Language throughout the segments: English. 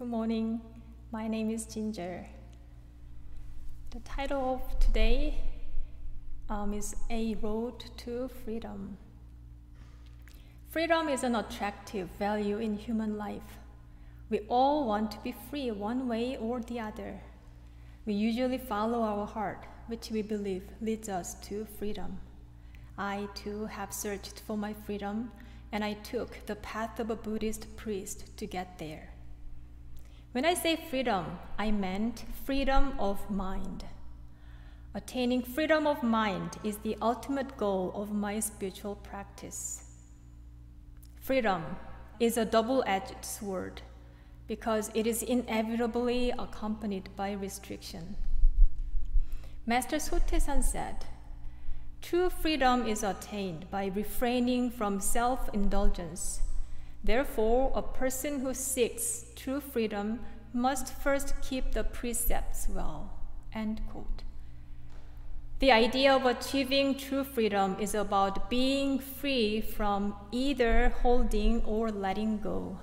Good morning. My name is Ginger. The title of today um, is A Road to Freedom. Freedom is an attractive value in human life. We all want to be free one way or the other. We usually follow our heart, which we believe leads us to freedom. I too have searched for my freedom, and I took the path of a Buddhist priest to get there. When I say freedom, I meant freedom of mind. Attaining freedom of mind is the ultimate goal of my spiritual practice. Freedom is a double edged sword because it is inevitably accompanied by restriction. Master Sotaesan said, True freedom is attained by refraining from self indulgence Therefore, a person who seeks true freedom must first keep the precepts well. End quote. The idea of achieving true freedom is about being free from either holding or letting go.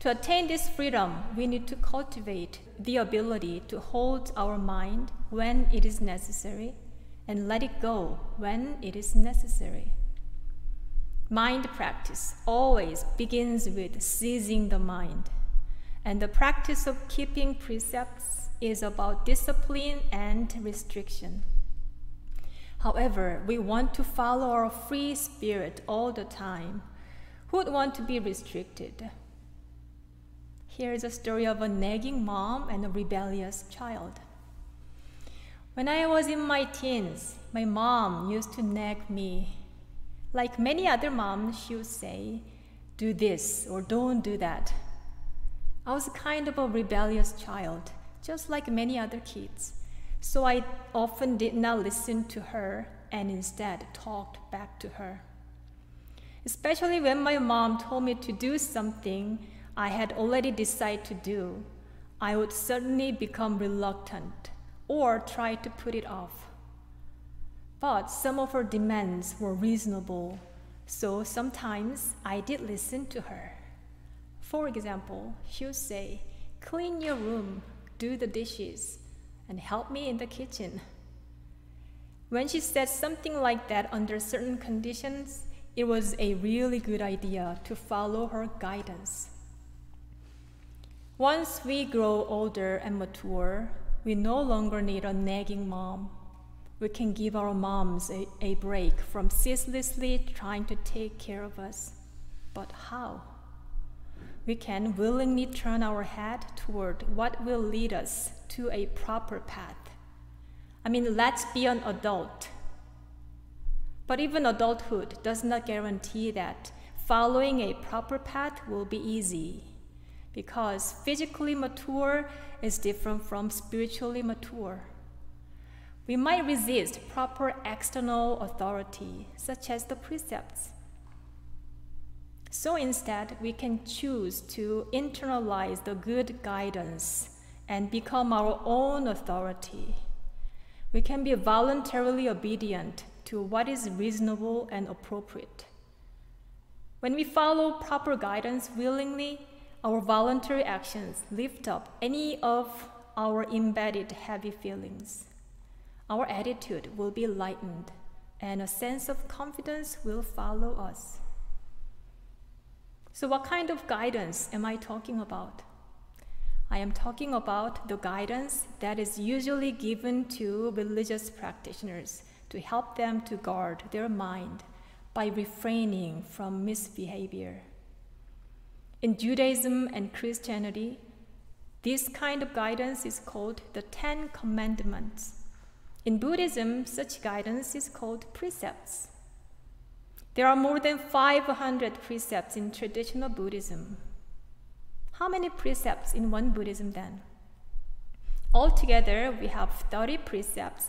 To attain this freedom, we need to cultivate the ability to hold our mind when it is necessary and let it go when it is necessary. Mind practice always begins with seizing the mind, and the practice of keeping precepts is about discipline and restriction. However, we want to follow our free spirit all the time. Who would want to be restricted? Here is a story of a nagging mom and a rebellious child. When I was in my teens, my mom used to nag me like many other moms, she would say, do this or don't do that. I was kind of a rebellious child, just like many other kids. So I often did not listen to her and instead talked back to her. Especially when my mom told me to do something I had already decided to do, I would suddenly become reluctant or try to put it off. But some of her demands were reasonable, so sometimes I did listen to her. For example, she would say, Clean your room, do the dishes, and help me in the kitchen. When she said something like that under certain conditions, it was a really good idea to follow her guidance. Once we grow older and mature, we no longer need a nagging mom we can give our moms a, a break from ceaselessly trying to take care of us. But how? We can willingly turn our head toward what will lead us to a proper path. I mean, let's be an adult. But even adulthood does not guarantee that following a proper path will be easy because physically mature is different from spiritually mature we might resist proper external authority, such as the precepts. So instead, we can choose to internalize the good guidance and become our own authority. We can be voluntarily obedient to what is reasonable and appropriate. When we follow proper guidance willingly, our voluntary actions lift up any of our embedded heavy feelings our attitude will be lightened and a sense of confidence will follow us. So, what kind of guidance am I talking about? I am talking about the guidance that is usually given to religious practitioners to help them to guard their mind by refraining from misbehavior. In Judaism and Christianity, this kind of guidance is called the Ten Commandments. In Buddhism, such guidance is called precepts. There are more than 500 precepts in traditional Buddhism. How many precepts in Won Buddhism then? Altogether, we have 30 precepts,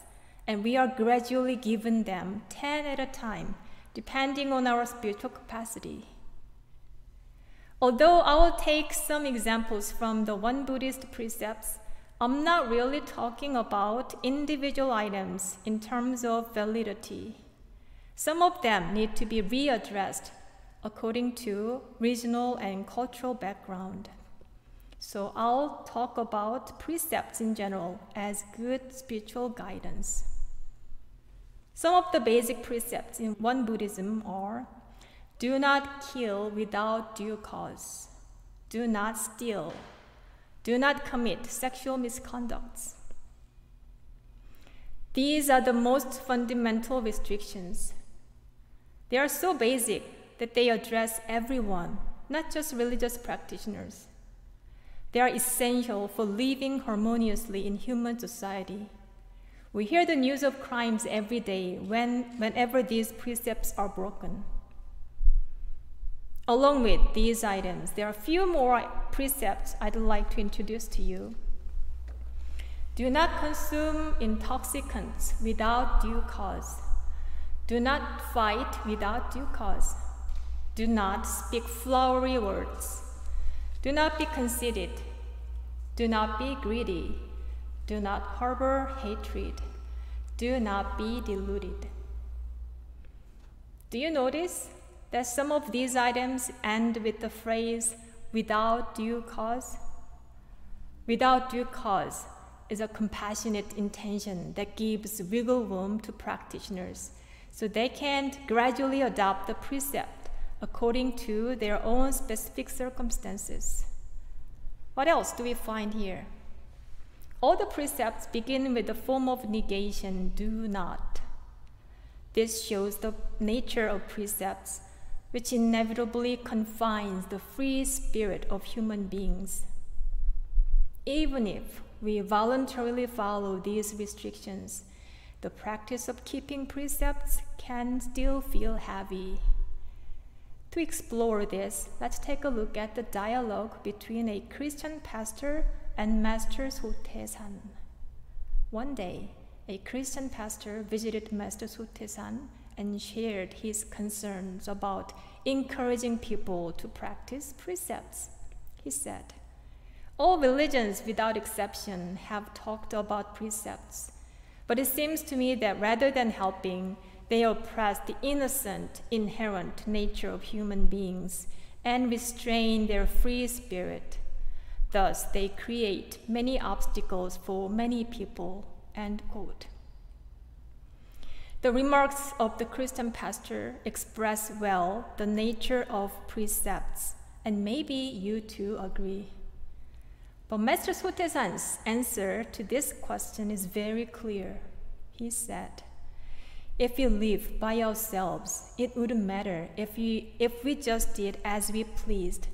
and we are gradually given them 10 at a time, depending on our spiritual capacity. Although I will take some examples from the Won Buddhist precepts, I'm not really talking about individual items in terms of validity. Some of them need to be readdressed according to regional and cultural background. So I'll talk about precepts in general as good spiritual guidance. Some of the basic precepts in Won Buddhism are do not kill without due cause, do not steal, do not commit sexual misconducts. These are the most fundamental restrictions. They are so basic that they address everyone, not just religious practitioners. They are essential for living harmoniously in human society. We hear the news of crimes every day when, whenever these precepts are broken. Along with these items, there are a few more precepts I'd like to introduce to you. Do not consume intoxicants without due cause. Do not fight without due cause. Do not speak flowery words. Do not be conceited. Do not be greedy. Do not harbor hatred. Do not be deluded. Do you notice that some of these items end with the phrase without due cause? Without due cause is a compassionate intention that gives wiggle room to practitioners so they can gradually adopt the precept according to their own specific circumstances. What else do we find here? All the precepts begin with the form of negation, do not. This shows the nature of precepts, which inevitably confines the free spirit of human beings. Even if we voluntarily follow these restrictions, the practice of keeping precepts can still feel heavy. To explore this, let's take a look at the dialogue between a Christian pastor and Master Sotaesan. One day, a Christian pastor visited Master Sotaesan and shared his concerns about encouraging people to practice precepts. He said, All religions without exception have talked about precepts, but it seems to me that rather than helping, they oppress the innocent, inherent nature of human beings and restrain their free spirit. Thus, they create many obstacles for many people. End quote. The remarks of the Christian pastor express well the nature of precepts, and maybe you too agree. But Master Sotaesan's answer to this question is very clear. He said, if we live by ourselves, it wouldn't matter if we, if we just did as we pleased.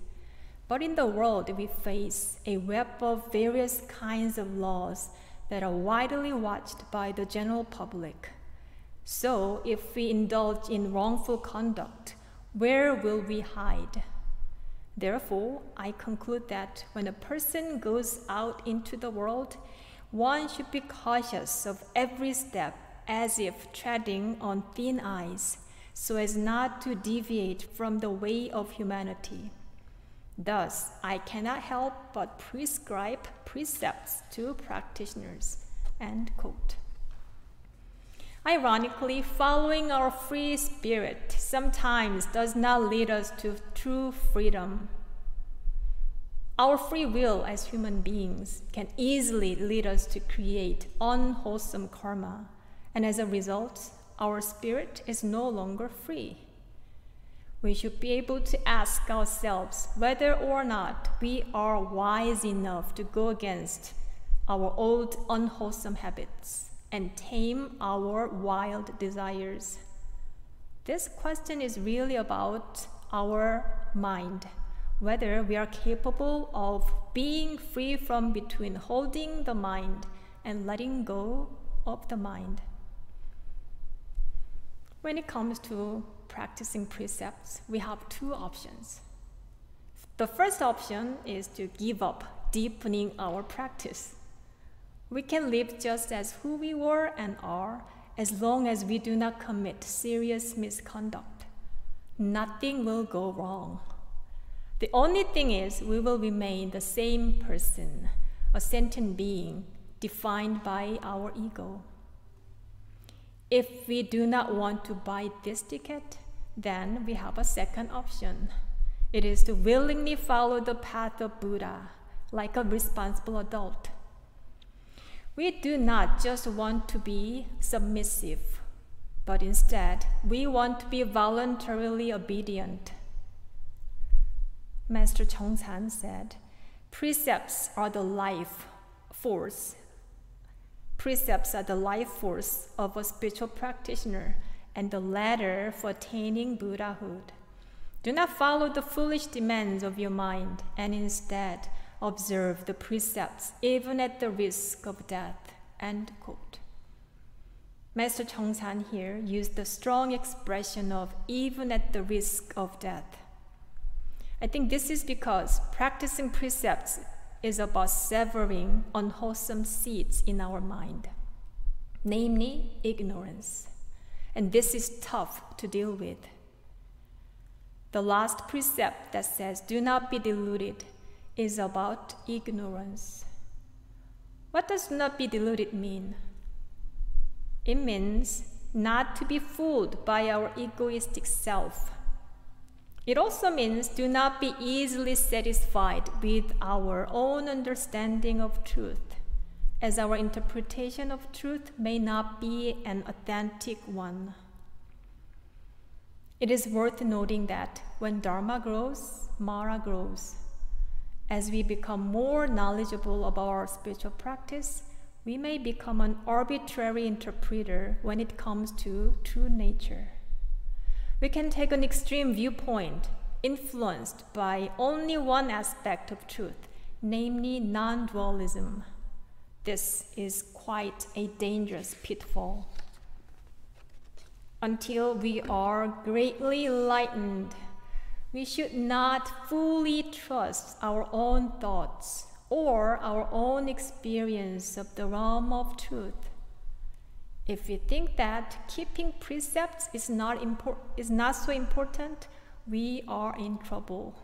But in the world, we face a web of various kinds of laws that are widely watched by the general public. So, if we indulge in wrongful conduct, where will we hide? Therefore, I conclude that when a person goes out into the world, one should be cautious of every step as if treading on thin ice, so as not to deviate from the way of humanity. Thus, I cannot help but prescribe precepts to practitioners. End quote. Ironically, following our free spirit sometimes does not lead us to true freedom. Our free will as human beings can easily lead us to create unwholesome karma and as a result, our spirit is no longer free. We should be able to ask ourselves whether or not we are wise enough to go against our old unwholesome habits and tame our wild desires. This question is really about our mind, whether we are capable of being free from between holding the mind and letting go of the mind. When it comes to practicing precepts, we have two options. The first option is to give up deepening our practice. We can live just as who we were and are as long as we do not commit serious misconduct. Nothing will go wrong. The only thing is, we will remain the same person, a sentient being defined by our ego. If we do not want to buy this ticket, then we have a second option. It is to willingly follow the path of Buddha, like a responsible adult. We do not just want to be submissive, but instead, we want to be voluntarily obedient. Master Chongsan said, Precepts are the life force. Precepts are the life force of a spiritual practitioner and the ladder for attaining Buddhahood. Do not follow the foolish demands of your mind and instead observe the precepts even at the risk of death. End quote. Master Chongsan here used the strong expression of even at the risk of death. I think this is because practicing precepts is about severing unwholesome seeds in our mind, namely ignorance. And this is tough to deal with. The last precept that says, do not be deluded, is about ignorance. What does not be deluded mean? It means not to be fooled by our egoistic self. It also means do not be easily satisfied with our own understanding of truth, as our interpretation of truth may not be an authentic one. It is worth noting that when Dharma grows, Mara grows. As we become more knowledgeable about our spiritual practice, we may become an arbitrary interpreter when it comes to true nature. We can take an extreme viewpoint influenced by only one aspect of truth, namely non dualism. This is quite a dangerous pitfall until we are greatly enlightened. We should not fully trust our own thoughts or our own experience of the realm of truth. If we think that keeping precepts is not, impor- is not so important, we are in trouble.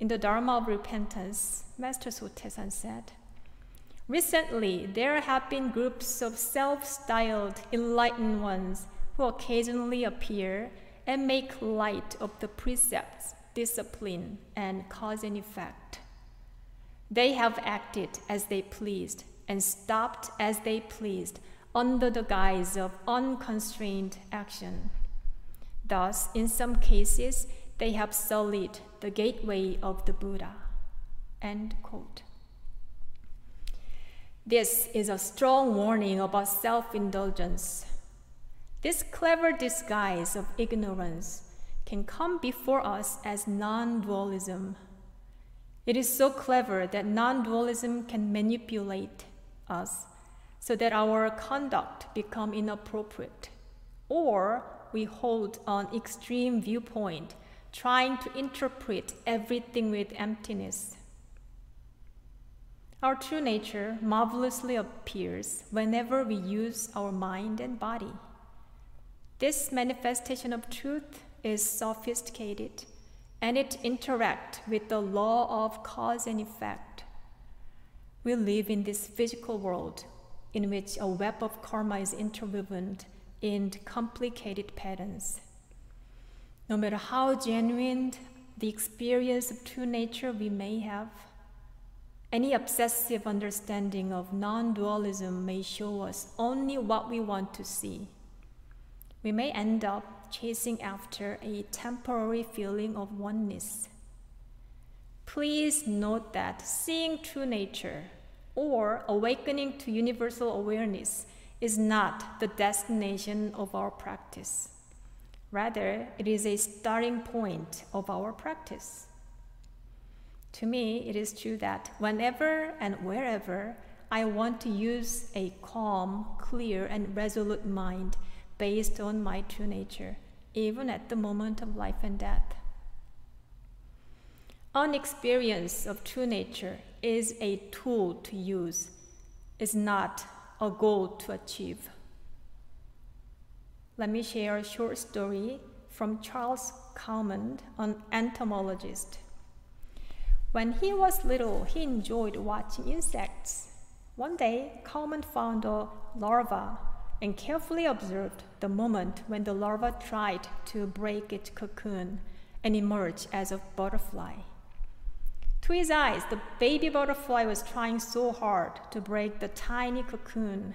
In the Dharma of Repentance, Master Sotaesan said, Recently, there have been groups of self styled enlightened ones who occasionally appear and make light of the precepts, discipline, and cause and effect. They have acted as they pleased and stopped as they pleased under the guise of unconstrained action. Thus, in some cases, they have sullied the gateway of the Buddha. End quote. This is a strong warning about self indulgence. This clever disguise of ignorance can come before us as non dualism. It is so clever that non dualism can manipulate us so that our conduct become inappropriate or we hold an extreme viewpoint trying to interpret everything with emptiness our true nature marvelously appears whenever we use our mind and body. This manifestation of truth is sophisticated and it interacts with the law of cause and effect. We live in this physical world in which a web of karma is interwoven in complicated patterns. No matter how genuine the experience of true nature we may have, any obsessive understanding of non dualism may show us only what we want to see. We may end up chasing after a temporary feeling of oneness. Please note that seeing true nature or awakening to universal awareness is not the destination of our practice. Rather, it is a starting point of our practice. To me, it is true that whenever and wherever I want to use a calm, clear, and resolute mind based on my true nature, even at the moment of life and death. An experience of true nature is a tool to use, is not a goal to achieve. Let me share a short story from Charles Calmont, an entomologist. When he was little, he enjoyed watching insects. One day, Calmont found a larva and carefully observed the moment when the larva tried to break its cocoon and emerge as a butterfly. To his eyes, the baby butterfly was trying so hard to break the tiny cocoon.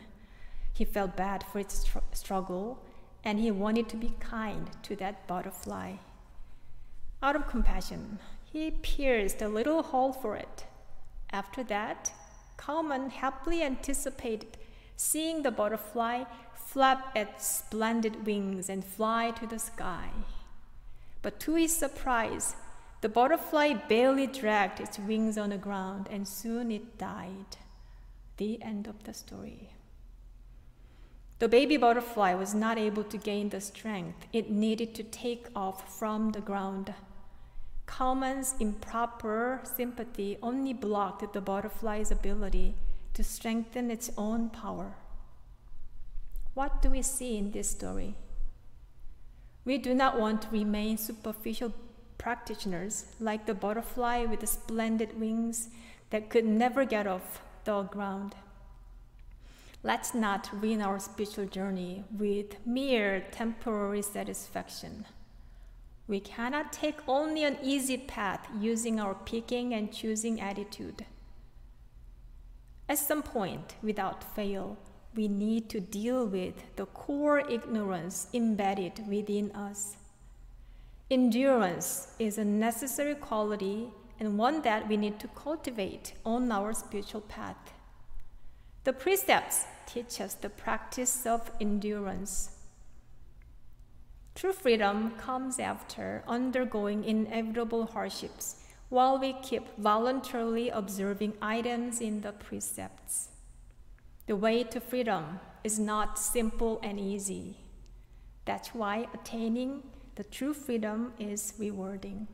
He felt bad for its str- struggle and he wanted to be kind to that butterfly. Out of compassion, he pierced a little hole for it. After that, Kalman happily anticipated seeing the butterfly flap its splendid wings and fly to the sky. But to his surprise, the butterfly barely dragged its wings on the ground and soon it died. The end of the story. The baby butterfly was not able to gain the strength it needed to take off from the ground. Kalman's improper sympathy only blocked the butterfly's ability to strengthen its own power. What do we see in this story? We do not want to remain superficial practitioners like the butterfly with the splendid wings that could never get off the ground. Let's not ruin our spiritual journey with mere temporary satisfaction. We cannot take only an easy path using our picking and choosing attitude. At some point, without fail, we need to deal with the core ignorance embedded within us. Endurance is a necessary quality and one that we need to cultivate on our spiritual path. The precepts teach us the practice of endurance. True freedom comes after undergoing inevitable hardships while we keep voluntarily observing items in the precepts. The way to freedom is not simple and easy. That's why attaining the true freedom is rewarding.